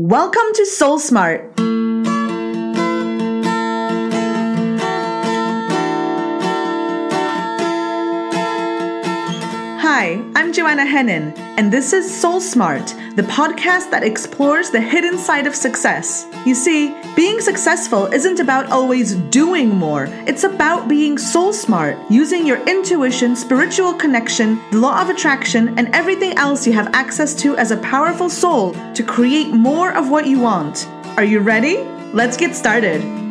Welcome to Soul Smart. Hi, I'm Joanna Hennin, and this is Soul Smart, the podcast that explores the hidden side of success. You see, being successful isn't about always doing more, it's about being soul smart, using your intuition, spiritual connection, the law of attraction, and everything else you have access to as a powerful soul to create more of what you want. Are you ready? Let's get started.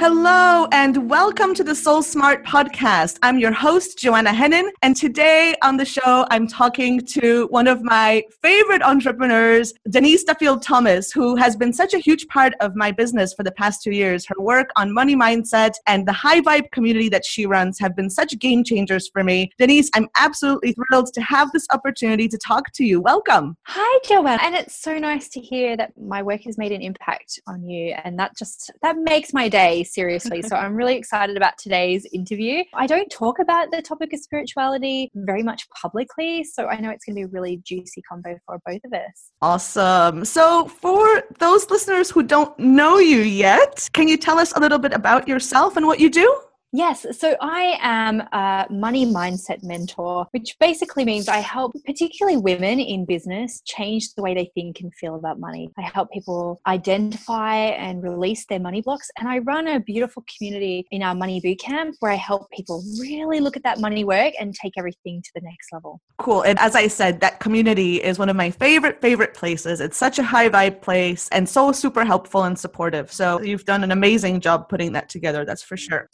Hello and welcome to the Soul Smart podcast. I'm your host, Joanna Hennin, and today on the show, I'm talking to one of my favorite entrepreneurs, Denise Duffield Thomas, who has been such a huge part of my business for the past two years. Her work on money mindset and the high vibe community that she runs have been such game changers for me. Denise, I'm absolutely thrilled to have this opportunity to talk to you. Welcome. Hi, Joanna. And it's so nice to hear that my work has made an impact on you. And that just, that makes my day seriously. so I'm really excited about today's interview. I don't talk about the topic of spirituality very much publicly, so I know it's going to be a really juicy combo for both of us. Awesome. So for those listeners who don't know you yet, can you tell us a little bit about yourself and what you do? Yes, so I am a money mindset mentor, which basically means I help particularly women in business change the way they think and feel about money. I help people identify and release their money blocks. And I run a beautiful community in our money bootcamp where I help people really look at that money work and take everything to the next level. Cool. And as I said, that community is one of my favorite, favorite places. It's such a high vibe place and so super helpful and supportive. So you've done an amazing job putting that together, that's for sure.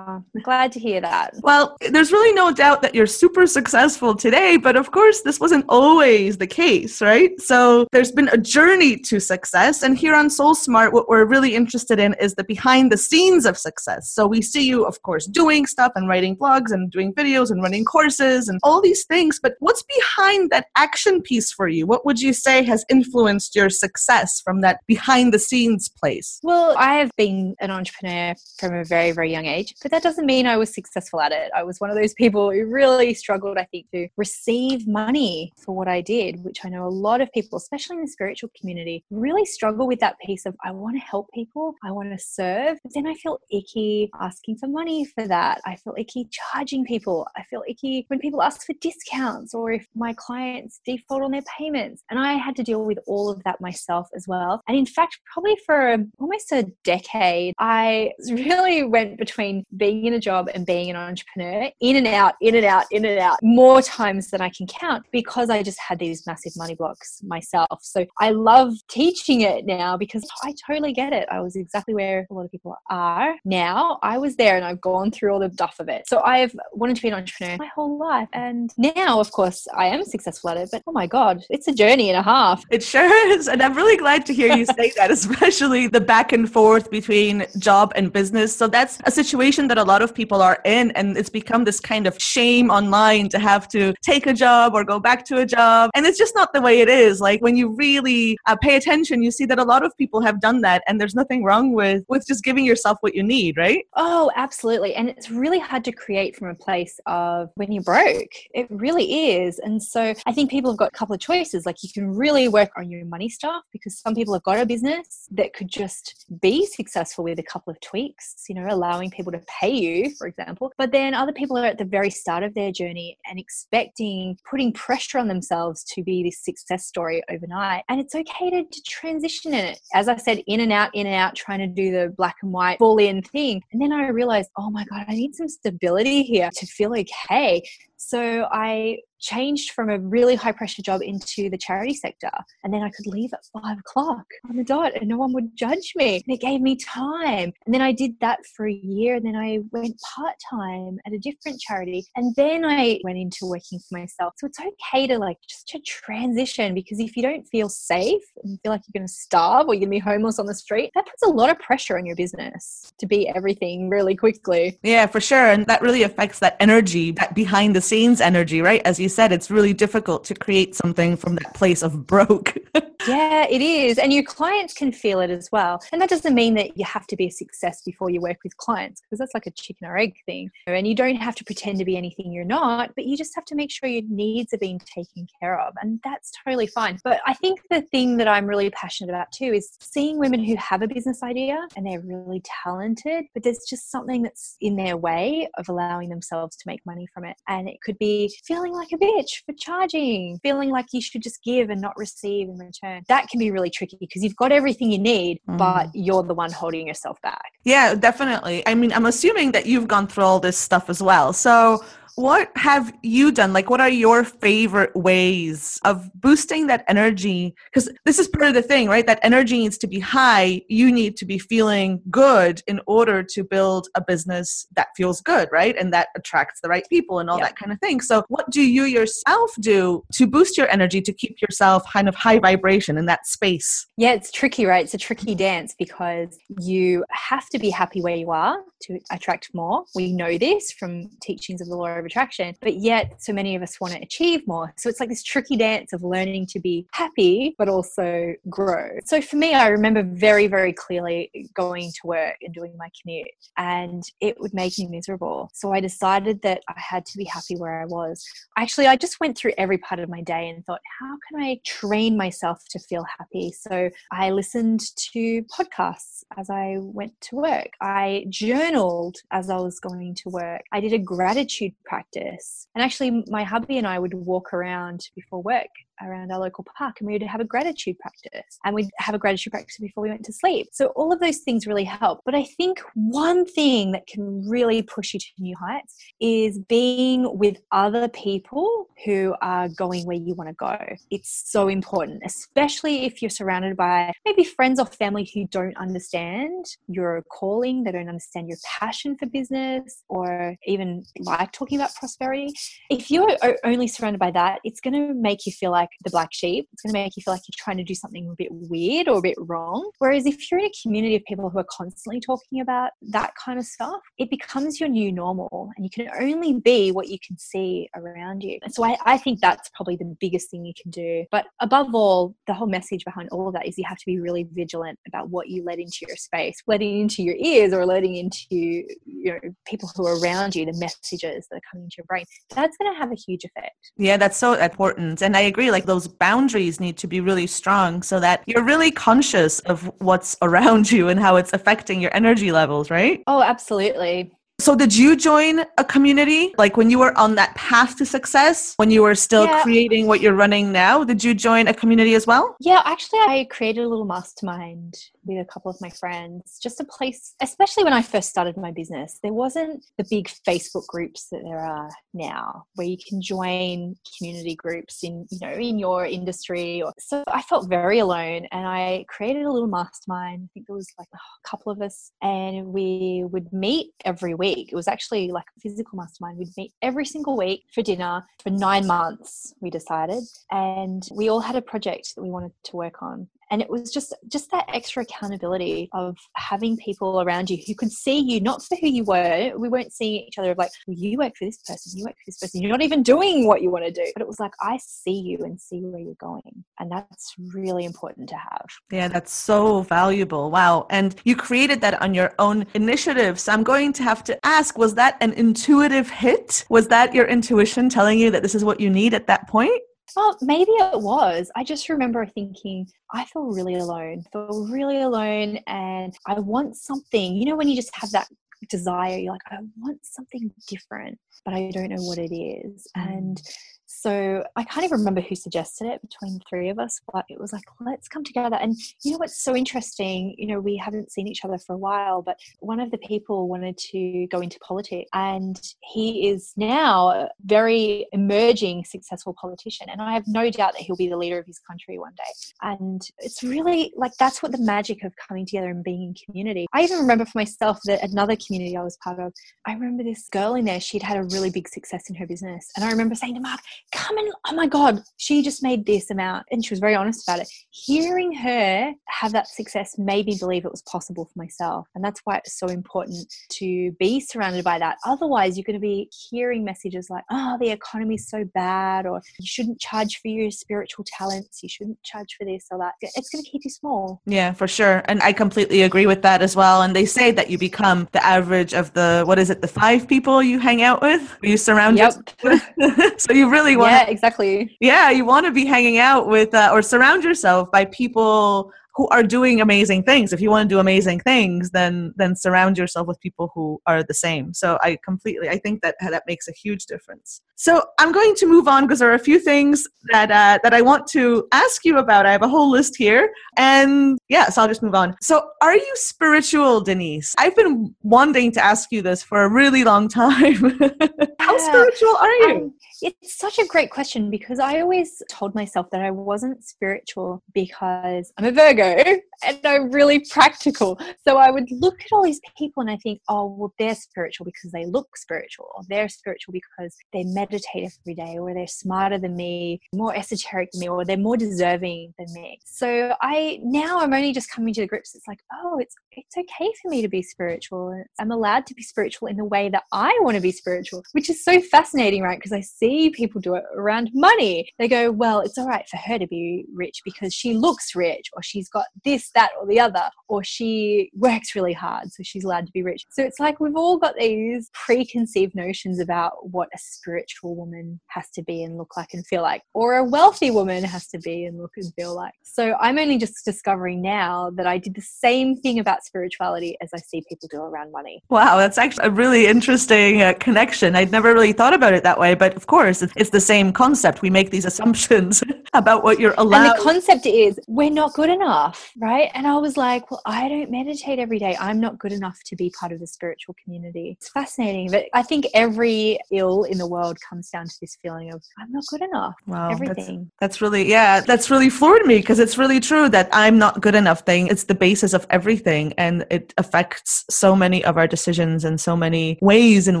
Oh, I'm glad to hear that. Well, there's really no doubt that you're super successful today, but of course, this wasn't always the case, right? So there's been a journey to success. And here on Soul Smart, what we're really interested in is the behind the scenes of success. So we see you, of course, doing stuff and writing blogs and doing videos and running courses and all these things. But what's behind that action piece for you? What would you say has influenced your success from that behind the scenes place? Well, I have been an entrepreneur from a very, very young age, but that that doesn't mean I was successful at it. I was one of those people who really struggled, I think, to receive money for what I did, which I know a lot of people, especially in the spiritual community, really struggle with that piece of I want to help people, I want to serve, but then I feel icky asking for money for that. I feel icky charging people. I feel icky when people ask for discounts or if my clients default on their payments. And I had to deal with all of that myself as well. And in fact, probably for almost a decade, I really went between being being in a job and being an entrepreneur in and out, in and out, in and out more times than I can count because I just had these massive money blocks myself. So I love teaching it now because I totally get it. I was exactly where a lot of people are now. I was there and I've gone through all the duff of it. So I've wanted to be an entrepreneur my whole life. And now, of course, I am successful at it, but oh my God, it's a journey and a half. It sure is. And I'm really glad to hear you say that, especially the back and forth between job and business. So that's a situation that a lot of people are in and it's become this kind of shame online to have to take a job or go back to a job. And it's just not the way it is. Like when you really uh, pay attention you see that a lot of people have done that and there's nothing wrong with with just giving yourself what you need right? Oh absolutely. And it's really hard to create from a place of when you're broke. It really is. And so i think people have got a couple of choices. Like you can really work on your money stuff because some people have got a business that could just be successful with a couple of tweaks you know allowing people to pay you, for example. But then other people are at the very start of their journey and expecting, putting pressure on themselves to be this success story overnight. And it's okay to, to transition in it. As I said, in and out, in and out, trying to do the black and white, full in thing. And then I realized, oh my God, I need some stability here to feel okay. So I changed from a really high pressure job into the charity sector. And then I could leave at five o'clock on the dot and no one would judge me. And it gave me time. And then I did that for a year. And then I went part time at a different charity. And then I went into working for myself. So it's okay to like just to transition because if you don't feel safe and you feel like you're going to starve or you're going to be homeless on the street, that puts a lot of pressure on your business to be everything really quickly. Yeah, for sure. And that really affects that energy, behind the scenes energy, right? As you said, it's really difficult to create something from that place of broke. Yeah, it is. And your clients can feel it as well. And that doesn't mean that you have to be a success before you work with clients because that's like a chicken or egg thing. And you don't have to pretend to be anything you're not, but you just have to make sure your needs are being taken care of. And that's totally fine. But I think the thing that I'm really passionate about too is seeing women who have a business idea and they're really talented, but there's just something that's in their way of allowing themselves to make money from it. And it could be feeling like a bitch for charging, feeling like you should just give and not receive in return. That can be really tricky because you've got everything you need, mm. but you're the one holding yourself back. Yeah, definitely. I mean, I'm assuming that you've gone through all this stuff as well. So, what have you done? Like, what are your favorite ways of boosting that energy? Because this is part of the thing, right? That energy needs to be high. You need to be feeling good in order to build a business that feels good, right? And that attracts the right people and all that kind of thing. So, what do you yourself do to boost your energy to keep yourself kind of high vibration in that space? Yeah, it's tricky, right? It's a tricky dance because you have to be happy where you are to attract more. We know this from teachings of the law of attraction, but yet so many of us want to achieve more. So it's like this tricky dance of learning to be happy, but also grow. So for me, I remember very, very clearly going to work and doing my commute, and it would make me miserable. So I decided that I had to be happy where I was. Actually, I just went through every part of my day and thought, how can I train myself to feel happy? So I listened to podcasts as I went to work. I journaled as I was going to work. I did a gratitude practice. And actually, my hubby and I would walk around before work around our local park and we would have a gratitude practice and we'd have a gratitude practice before we went to sleep. So all of those things really help. But I think one thing that can really push you to new heights is being with other people who are going where you want to go. It's so important, especially if you're surrounded by maybe friends or family who don't understand your calling, they don't understand your passion for business or even like talking about prosperity. If you're only surrounded by that, it's going to make you feel like the black sheep. It's going to make you feel like you're trying to do something a bit weird or a bit wrong. Whereas if you're in a community of people who are constantly talking about that kind of stuff, it becomes your new normal and you can only be what you can see around you. And so I, I think that's probably the biggest thing you can do. But above all, the whole message behind all of that is you have to be really vigilant about what you let into your space, letting into your ears or letting into you know people who are around you, the messages that are coming into your brain. That's going to have a huge effect. Yeah, that's so important. And I agree. Like like those boundaries need to be really strong so that you're really conscious of what's around you and how it's affecting your energy levels, right? Oh, absolutely. So, did you join a community? Like when you were on that path to success, when you were still yeah. creating what you're running now, did you join a community as well? Yeah, actually, I created a little mastermind with a couple of my friends, just a place, especially when I first started my business, there wasn't the big Facebook groups that there are now where you can join community groups in, you know, in your industry. Or, So I felt very alone and I created a little mastermind. I think there was like a couple of us and we would meet every week. It was actually like a physical mastermind. We'd meet every single week for dinner for nine months, we decided. And we all had a project that we wanted to work on and it was just just that extra accountability of having people around you who could see you not for who you were. We weren't seeing each other of like well, you work for this person you work for this person you're not even doing what you want to do. But it was like i see you and see where you're going. And that's really important to have. Yeah that's so valuable. Wow. And you created that on your own initiative. So i'm going to have to ask was that an intuitive hit? Was that your intuition telling you that this is what you need at that point well, maybe it was. I just remember thinking, I feel really alone, I feel really alone, and I want something. You know, when you just have that desire, you're like, I want something different, but I don't know what it is. And mm. So I can't even remember who suggested it between the three of us, but it was like, let's come together. And you know what's so interesting? You know, we haven't seen each other for a while, but one of the people wanted to go into politics and he is now a very emerging successful politician. And I have no doubt that he'll be the leader of his country one day. And it's really like that's what the magic of coming together and being in community. I even remember for myself that another community I was part of, I remember this girl in there, she'd had a really big success in her business. And I remember saying to Mark, come and oh my god she just made this amount and she was very honest about it. Hearing her have that success made me believe it was possible for myself and that's why it's so important to be surrounded by that. Otherwise you're going to be hearing messages like oh the economy's so bad or you shouldn't charge for your spiritual talents you shouldn't charge for this or that. It's going to keep you small. Yeah for sure and i completely agree with that as well and they say that you become the average of the what is it the five people you hang out with you surround yep. so you really want yeah exactly. Yeah you want to be hanging out with uh, or surround yourself by people who are doing amazing things. If you want to do amazing things then then surround yourself with people who are the same. So i completely i think that that makes a huge difference. So i'm going to move on because there are a few things that uh, that i want to ask you about. I have a whole list here. And yeah so i'll just move on. So are you spiritual denise? I've been wanting to ask you this for a really long time. How yeah. spiritual are you? Um, it's such a great question because i always told myself that i wasn't spiritual because i'm a virgo Okay and I'm really practical. So I would look at all these people and I think, oh, well, they're spiritual because they look spiritual, or they're spiritual because they meditate every day, or they're smarter than me, more esoteric than me, or they're more deserving than me. So I now I'm only just coming to the grips. It's like, oh, it's it's okay for me to be spiritual. I'm allowed to be spiritual in the way that I want to be spiritual, which is so fascinating, right? Because I see people do it around money. They go, well, it's all right for her to be rich because she looks rich, or she's got this, that, or the other, or she works really hard, so she's allowed to be rich. So it's like we've all got these preconceived notions about what a spiritual woman has to be and look like and feel like, or a wealthy woman has to be and look and feel like. So I'm only just discovering now that I did the same thing about spirituality as I see people do around money. Wow, that's actually a really interesting uh, connection. I'd never really thought about it that way, but of course, it's the same concept. We make these assumptions about what you're allowed. And the concept is we're not good enough, right? And I was like, well, I don't meditate every day. I'm not good enough to be part of the spiritual community. It's fascinating. But I think every ill in the world comes down to this feeling of I'm not good enough. Wow. Everything. That's, that's really, yeah, that's really floored me because it's really true that I'm not good enough thing. It's the basis of everything and it affects so many of our decisions and so many ways in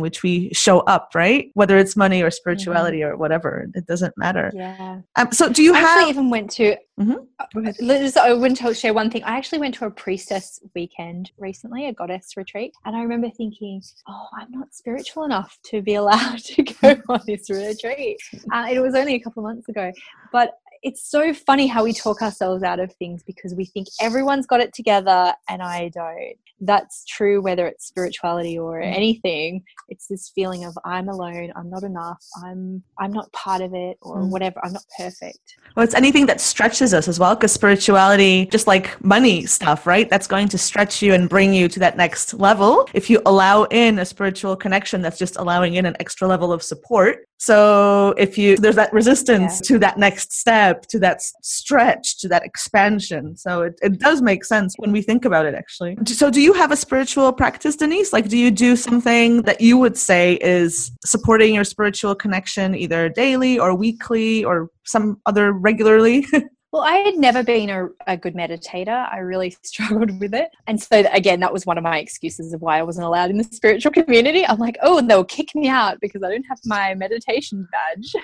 which we show up, right? Whether it's money or spirituality mm-hmm. or whatever, it doesn't matter. Yeah. Um, so do you I have even went to Mm-hmm. I went to share one thing. I actually went to a priestess weekend recently, a goddess retreat, and I remember thinking, "Oh, I'm not spiritual enough to be allowed to go on this retreat." Uh, it was only a couple of months ago, but it's so funny how we talk ourselves out of things because we think everyone's got it together and I don't. That's true whether it's spirituality or mm. anything. It's this feeling of I'm alone, I'm not enough, I'm I'm not part of it or mm. whatever, I'm not perfect. Well, it's anything that stretches us as well because spirituality just like money stuff, right? That's going to stretch you and bring you to that next level. If you allow in a spiritual connection that's just allowing in an extra level of support. So if you there's that resistance yeah. to that next step step to that stretch to that expansion. So it, it does make sense when we think about it actually. So do you have a spiritual practice denise? Like do you do something that you would say is supporting your spiritual connection either daily or weekly or some other regularly Well, I had never been a, a, good meditator. I really struggled with it. And so, again, that was one of my excuses of why I wasn't allowed in the spiritual community. I'm like, oh, and they'll kick me out because I don't have my meditation badge.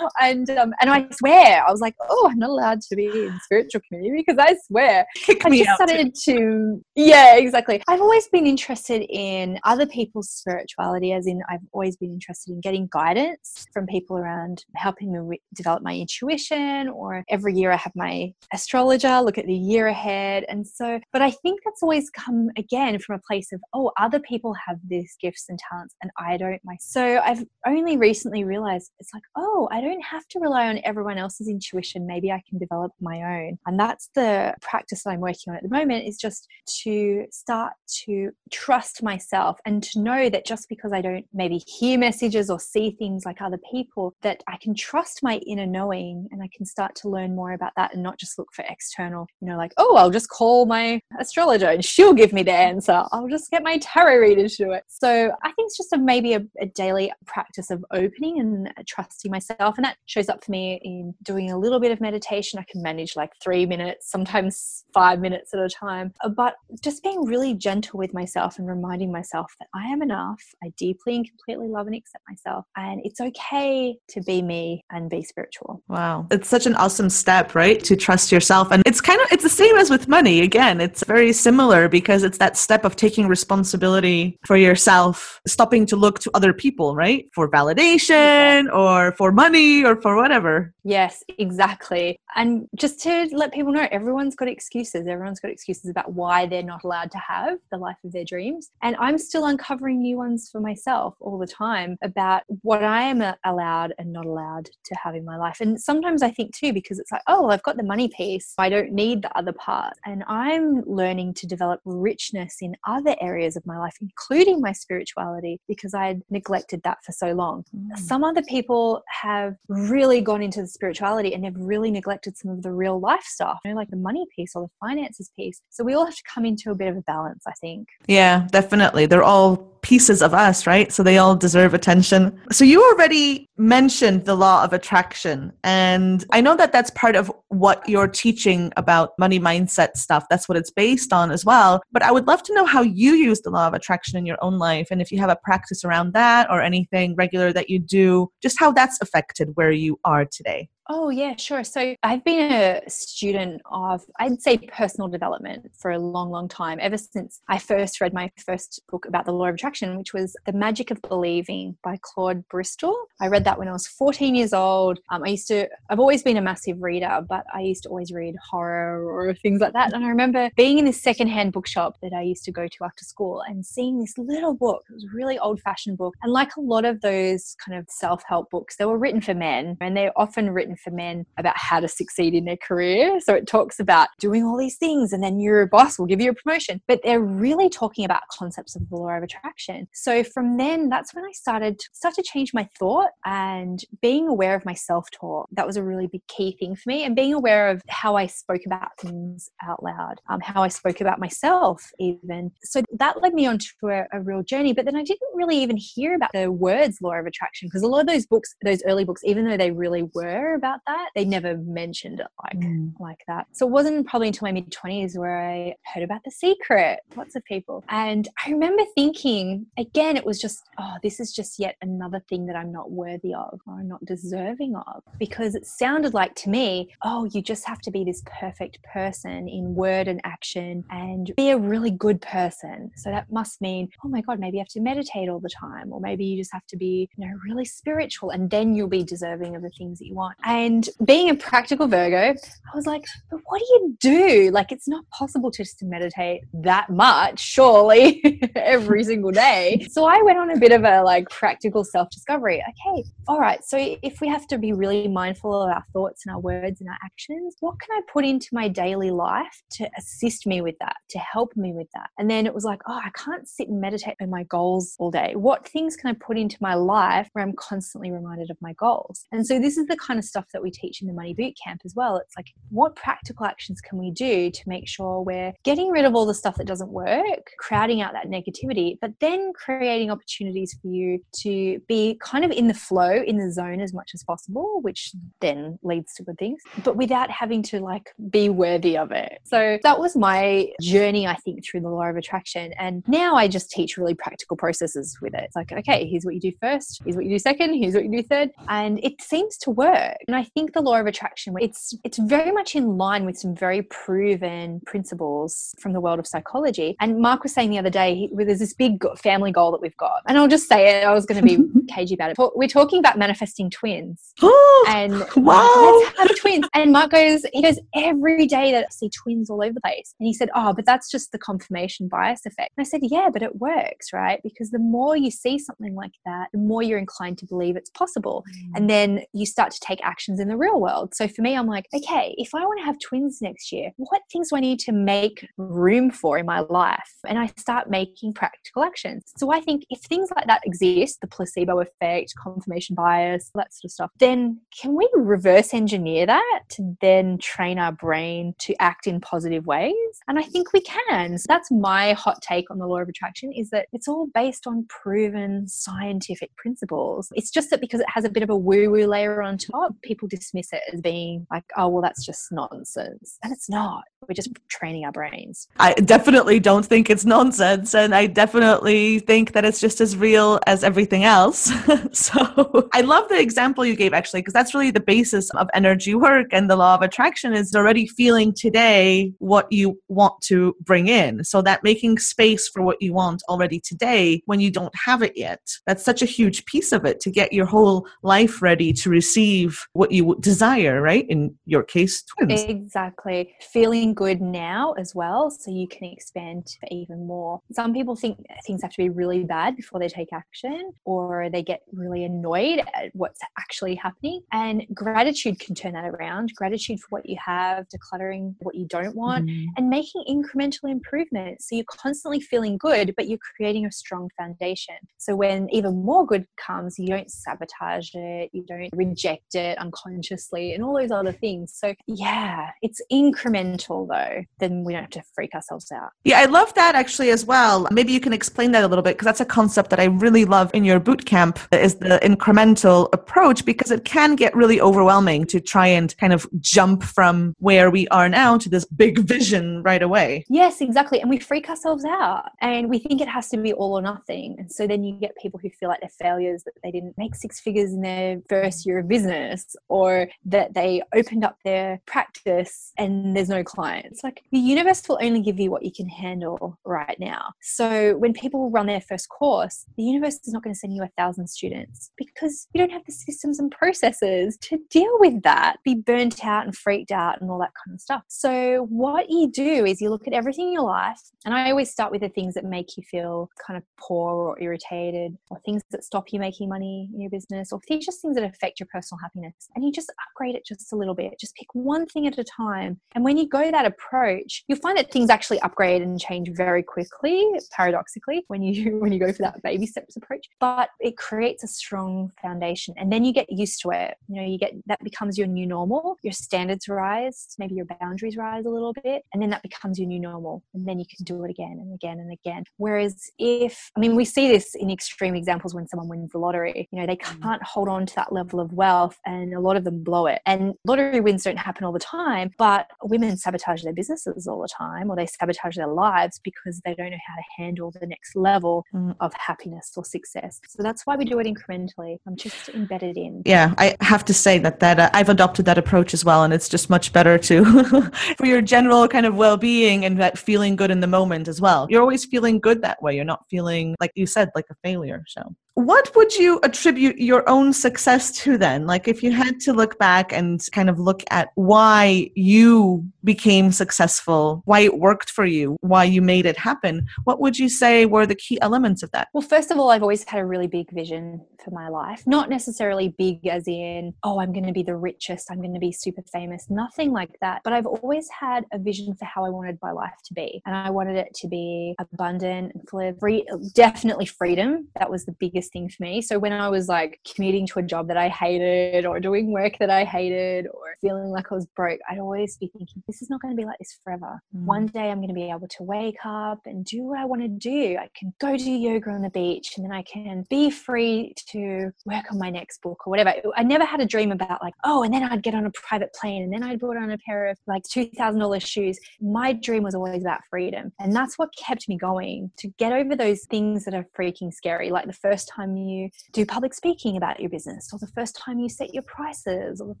and um, and I swear, I was like, oh, I'm not allowed to be in the spiritual community because I swear. Kick I me just out started too. to, yeah, exactly. I've always been interested in other people's spirituality, as in, I've always been interested in getting guidance from people around helping me re- develop my intuition or every year year I have my astrologer look at the year ahead. And so, but I think that's always come again from a place of, oh, other people have these gifts and talents and I don't myself. So I've only recently realized it's like, oh, I don't have to rely on everyone else's intuition. Maybe I can develop my own. And that's the practice that I'm working on at the moment is just to start to trust myself and to know that just because I don't maybe hear messages or see things like other people, that I can trust my inner knowing and I can start to learn more about that and not just look for external, you know, like, oh, I'll just call my astrologer and she'll give me the answer. I'll just get my tarot reader to do it. So I think it's just a, maybe a, a daily practice of opening and trusting myself. And that shows up for me in doing a little bit of meditation. I can manage like three minutes, sometimes five minutes at a time. Uh, but just being really gentle with myself and reminding myself that I am enough. I deeply and completely love and accept myself. And it's okay to be me and be spiritual. Wow. It's such an awesome step, right? To trust yourself. And it's kind of it's the same as with money. Again, it's very similar because it's that step of taking responsibility for yourself, stopping to look to other people, right? For validation or for money or for whatever. Yes, exactly. And just to let people know, everyone's got excuses. Everyone's got excuses about why they're not allowed to have the life of their dreams. And I'm still uncovering new ones for myself all the time about what I am uh, allowed and not allowed to have in my life. And sometimes I think too, because it's like, oh, I've got the money piece, I don't need the other part. And I'm learning to develop richness in other areas of my life, including my spirituality, because I had neglected that for so long. Mm. Some other people have really gone into the spirituality and have really neglected some of the real life stuff, you know, like the money piece or the finances piece. So we all have to come into a bit of a balance, I think. Yeah, definitely. They're all pieces of us, right? So they all deserve attention. So you already mentioned the law of attraction. And I know that that's part of what you're teaching about money mindset stuff. That's what it's based on as well. But I would love to know how you use the law of attraction in your own life and if you have a practice around that or anything regular that you do, just how that's affected where you are today. Oh, yeah, sure. So I've been a student of, I'd say, personal development for a long, long time, ever since I first read my first book about the law of attraction, which was The Magic of Believing by Claude Bristol. I read that when I was 14 years old. Um, I used to, I've always been a massive reader, but I used to always read horror or things like that. And I remember being in this secondhand bookshop that I used to go to after school and seeing this little book. It was a really old fashioned book. And like a lot of those kind of self help books, they were written for men and they're often written for men about how to succeed in their career. So it talks about doing all these things and then your boss will give you a promotion. But they're really talking about concepts of the law of attraction. So from then, that's when I started start to change my thought and being aware of my self-talk. That was a really big key thing for me. And being aware of how I spoke about things out loud, um, how I spoke about myself even. So that led me onto a, a real journey. But then I didn't really even hear about the words law of attraction because a lot of those books, those early books, even though they really were about that, that. They never mentioned it like mm. like that. So it wasn't probably until my mid twenties where I heard about the secret. Lots of people, and I remember thinking again, it was just oh, this is just yet another thing that I'm not worthy of or I'm not deserving of because it sounded like to me, oh, you just have to be this perfect person in word and action and be a really good person. So that must mean, oh my god, maybe you have to meditate all the time, or maybe you just have to be, you know, really spiritual, and then you'll be deserving of the things that you want. And being a practical Virgo, I was like, but what do you do? Like, it's not possible just to meditate that much, surely, every single day. So I went on a bit of a like practical self discovery. Okay, all right. So if we have to be really mindful of our thoughts and our words and our actions, what can I put into my daily life to assist me with that, to help me with that? And then it was like, oh, I can't sit and meditate on my goals all day. What things can I put into my life where I'm constantly reminded of my goals? And so this is the kind of stuff that we teach in the Money Boot Camp as well. It's like, what practical actions can we do to make sure we're getting rid of all the stuff that doesn't work, crowding out that negativity, but then creating opportunities for you to be kind of in the flow, in the zone as much as possible, which then leads to good things, but without having to like be worthy of it. So that was my journey, I think, through the law of attraction. And now I just teach really practical processes with it. It's like, okay, here's what you do first, here's what you do second, here's what you do third. And it seems to work. And I think the law of attraction it's it's very much in line with some very proven principles from the world of psychology. And Mark was saying the other day, he, there's this big family goal that we've got, and I'll just say it. I was going to be cagey about it. We're talking about manifesting twins, and wow, let's have twins. And Mark goes, he goes every day that I see twins all over the place, and he said, oh, but that's just the confirmation bias effect. And I said, yeah, but it works, right? Because the more you see something like that, the more you're inclined to believe it's possible, mm. and then you start to take in the real world. So for me, I'm like, okay, if I want to have twins next year, what things do I need to make room for in my life? And I start making practical actions. So I think if things like that exist, the placebo effect, confirmation bias, that sort of stuff, then can we reverse engineer that to then train our brain to act in positive ways? And I think we can. So that's my hot take on the law of attraction is that it's all based on proven scientific principles. It's just that because it has a bit of a woo woo layer on top, people dismiss it as being like, oh, well, that's just nonsense. And it's not. We're just training our brains. I definitely don't think it's nonsense. And I definitely think that it's just as real as everything else. so I love the example you gave actually, because that's really the basis of energy work and the law of attraction is already feeling today what you want to bring in. So that making space for what you want already today when you don't have it yet. That's such a huge piece of it to get your whole life ready to receive what you desire, right? In your case, twins. Exactly. Feeling good now as well, so you can expand for even more. Some people think things have to be really bad before they take action, or they get really annoyed at what's actually happening. And gratitude can turn that around. Gratitude for what you have, decluttering what you don't want, mm. and making incremental improvements. So you're constantly feeling good, but you're creating a strong foundation. So when even more good comes, you don't sabotage it, you don't reject it unconsciously, and all those other things. So, yeah, it's incremental though, then we don't have to freak ourselves out. Yeah, I love that actually as well. Maybe you can explain that a little bit because that's a concept that I really love in your boot camp is the incremental approach because it can get really overwhelming to try and kind of jump from where we are now to this big vision right away. Yes, exactly. And we freak ourselves out and we think it has to be all or nothing. And so then you get people who feel like they're failures that they didn't make six figures in their first year of business or that they opened up their practice and there's no clients. Like the universe will only give you what you can handle right now. So when people run their first course, the universe is not going to send you a thousand students because you don't have the systems and processes to deal with that, be burnt out and freaked out and all that kind of stuff. So what you do is you look at everything in your life, and I always start with the things that make you feel kind of poor or irritated, or things that stop you making money in your business, or just things that affect your personal happiness. And you just upgrade it just a little bit. Just pick one thing at a time. And when you go that approach, you'll find that things actually upgrade and change very quickly, paradoxically, when you when you go for that baby steps approach. But it creates a strong foundation. And then you get used to it. You know, you get that becomes your new normal. Your standards rise, maybe your boundaries rise a little bit, and then that becomes your new normal. And then you can do it again and again and again. Whereas if I mean we see this in extreme examples when someone wins the lottery, you know, they mm. can't hold on to that level of wealth and a lot of them blow it. And lottery wins don't happen all the time, but women sabotage their businesses all the time or they sabotage their lives because they don't know how to handle the next level mm. of happiness or success. So that's why we do it incrementally. I'm just embedded in. Yeah, I have to say that that uh, I've adopted that approach as well and it's just much better to for your general kind of well-being and that feeling good in the moment as well. You're always feeling good that way. You're not feeling like you said like a failure. So what would you attribute your own success to then? Like, if you had to look back and kind of look at why you became successful, why it worked for you, why you made it happen, what would you say were the key elements of that? Well, first of all, I've always had a really big vision for my life. Not necessarily big as in, oh, I'm going to be the richest, I'm going to be super famous, nothing like that. But I've always had a vision for how I wanted my life to be. And I wanted it to be abundant and free, definitely freedom. That was the biggest thing for me. So when I was like commuting to a job that I hated or doing work that I hated or feeling like I was broke, I'd always be thinking, this is not going to be like this forever. Mm. One day I'm going to be able to wake up and do what I want to do. I can go do yoga on the beach and then I can be free to work on my next book or whatever. I never had a dream about like, oh, and then I'd get on a private plane and then I'd put on a pair of like $2,000 shoes. My dream was always about freedom. And that's what kept me going to get over those things that are freaking scary. Like the first time you do public speaking about your business, or the first time you set your prices, or the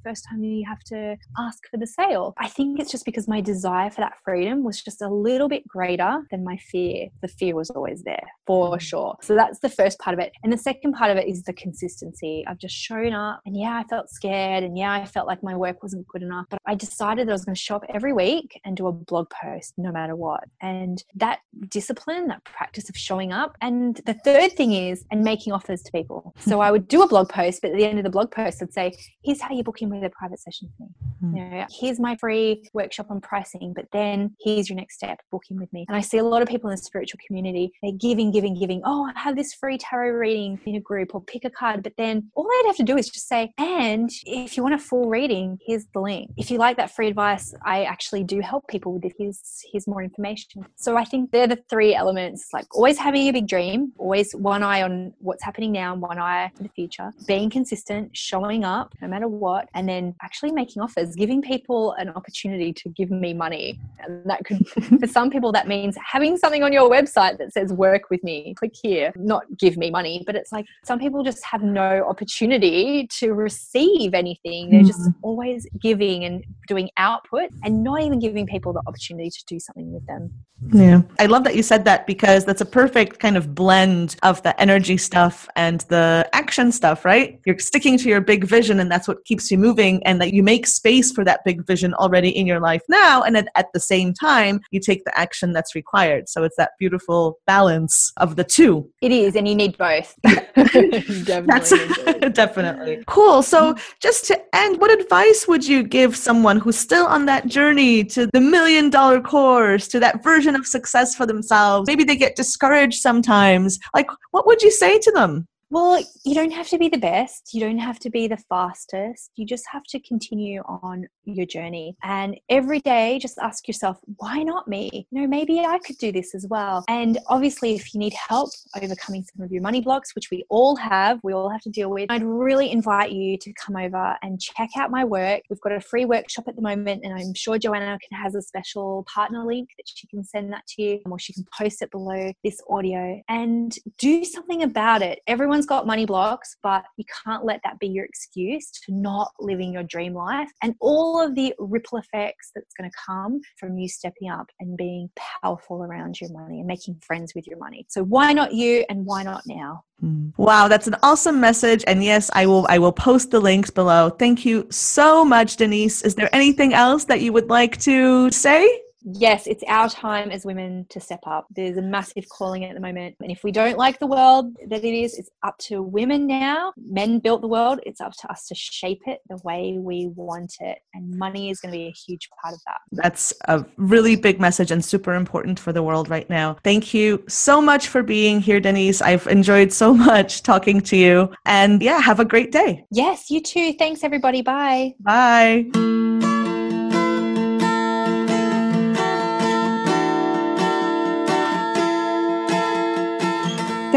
first time you have to ask for the sale. I think it's just because my desire for that freedom was just a little bit greater than my fear. The fear was always there for mm. sure. So that's the first part of it. And the second part of it is the consistency. I've just shown up, and yeah, I felt scared, and yeah, I felt like my work wasn't good enough, but I decided that I was going to show up every week and do a blog post no matter what. And that discipline, that practice of showing up. And the third thing is, and making offers to people. So I would do a blog post, but at the end of the blog post, I'd say, here's how you book in with a private session with me. Mm. You know, here's my free workshop on pricing, but then here's your next step, booking with me. And I see a lot of people in the spiritual community, they're giving, giving, giving. Oh, I have this free tarot reading in a group or pick a card. But then all they'd have to do is just say, and if you want a full reading, here's the link. If you like that free advice, I actually do help people with it. Here's, here's more information. So I think they're the three elements like always having a big dream, always one eye on what's happening now and one eye in the future, being consistent, showing up no matter what, and then actually making offers, giving people an opportunity to give me money. And that could, for some people, that means having something on your website that says work with me, click here, not give me money. But it's like some people just have no opportunity to receive anything. They're just mm-hmm. always giving and doing output and not even giving people the opportunity to do something with them. Yeah. I love that you said that because that's a perfect kind of blend of the energy stuff and the action stuff, right? You're sticking to your big vision and that's what keeps you moving and that you make space for that big vision already in your life now and at, at the same time you take the action that's required. So it's that beautiful balance of the two. It is and you need both. definitely. That's definitely. Cool. So just to end, what advice would you give someone who's still on that journey to the million dollar course, to that version of success for themselves. Maybe they get discouraged sometimes. Like, what would you say to them? Well, you don't have to be the best. You don't have to be the fastest. You just have to continue on your journey. And every day, just ask yourself, why not me? You know, maybe I could do this as well. And obviously, if you need help overcoming some of your money blocks, which we all have, we all have to deal with, I'd really invite you to come over and check out my work. We've got a free workshop at the moment, and I'm sure Joanna has a special partner link that she can send that to you, or she can post it below this audio and do something about it. Everyone everyone's got money blocks, but you can't let that be your excuse to not living your dream life and all of the ripple effects that's going to come from you stepping up and being powerful around your money and making friends with your money. So why not you and why not now? Hmm. Wow, that's an awesome message. And yes, I will I will post the links below. Thank you so much, Denise. Is there anything else that you would like to say? Yes, it's our time as women to step up. There's a massive calling at the moment. And if we don't like the world that it is, it's up to women now. Men built the world. It's up to us to shape it the way we want it. And money is going to be a huge part of that. That's a really big message and super important for the world right now. Thank you so much for being here, Denise. I've enjoyed so much talking to you. And yeah, have a great day. Yes, you too. Thanks, everybody. Bye. Bye.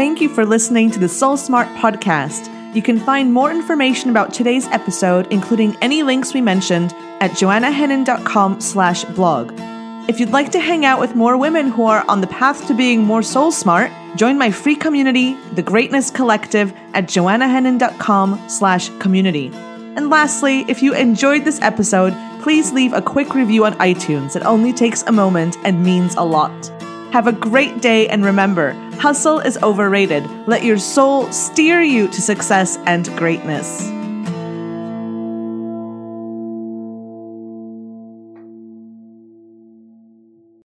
Thank you for listening to the Soul Smart podcast. You can find more information about today's episode, including any links we mentioned, at joannahennin.com slash blog. If you'd like to hang out with more women who are on the path to being more soul smart, join my free community, The Greatness Collective, at joannahennin.com slash community. And lastly, if you enjoyed this episode, please leave a quick review on iTunes. It only takes a moment and means a lot. Have a great day and remember, hustle is overrated. Let your soul steer you to success and greatness.